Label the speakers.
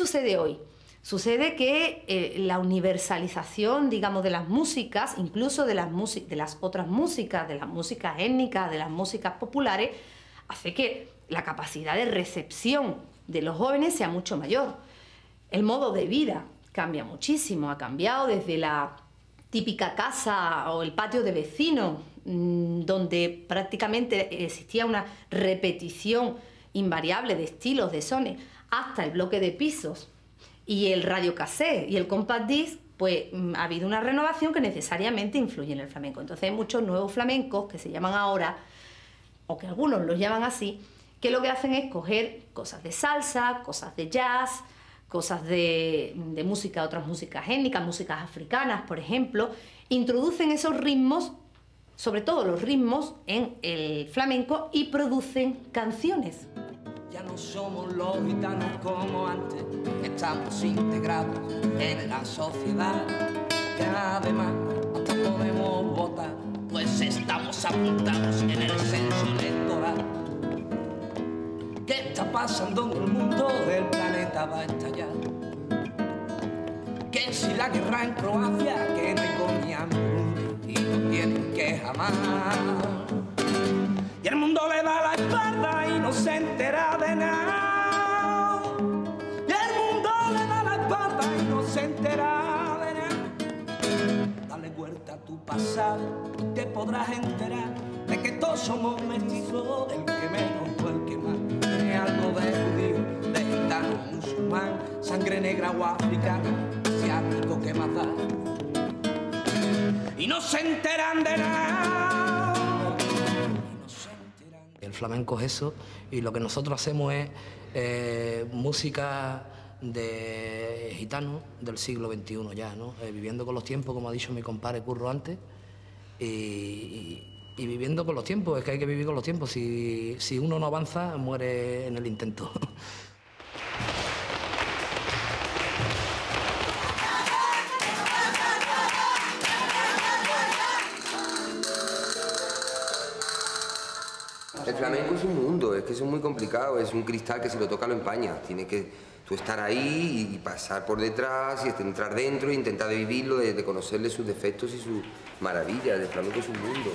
Speaker 1: sucede hoy? Sucede que eh, la universalización, digamos, de las músicas, incluso de las, de las otras músicas, de las músicas étnicas, de las músicas populares, hace que la capacidad de recepción de los jóvenes sea mucho mayor. El modo de vida cambia muchísimo, ha cambiado desde la típica casa o el patio de vecinos, mm, donde prácticamente existía una repetición invariable de estilos, de sones, hasta el bloque de pisos y el radio cassette y el compact disc, pues mm, ha habido una renovación que necesariamente influye en el flamenco. Entonces hay muchos nuevos flamencos que se llaman ahora, o que algunos los llaman así, que lo que hacen es coger cosas de salsa, cosas de jazz, cosas de, de música, otras músicas étnicas, músicas africanas, por ejemplo, introducen esos ritmos, sobre todo los ritmos, en el flamenco y producen canciones.
Speaker 2: Ya no somos los gitanos como antes, estamos integrados en la sociedad. Que además hasta podemos votar, pues estamos apuntados en el censo electoral. ¿Qué está pasando en el mundo del planeta va a estallar? Que si la guerra en Croacia, espalda y no se entera de nada. Y el mundo le da la espalda y no se entera de nada. Dale vuelta a tu pasado y te podrás enterar de que todos somos mestizos, del que menos o el que más. Tiene algo de judío, de gitano, musulmán, sangre negra o africana, asiático que más da. Y no se enteran de nada.
Speaker 3: El flamenco es eso y lo que nosotros hacemos es eh, música de gitano del siglo XXI ya, ¿no? Eh, viviendo con los tiempos, como ha dicho mi compadre Curro antes, y, y, viviendo con los tiempos, es que hay que vivir con los tiempos, si, si uno no avanza, muere en el intento.
Speaker 4: El flamenco es un mundo, es que es muy complicado, es un cristal que si lo toca lo empaña. Tiene que tú estar ahí y pasar por detrás y entrar dentro e intentar de vivirlo, de, de conocerle sus defectos y sus maravillas. El flamenco es un mundo.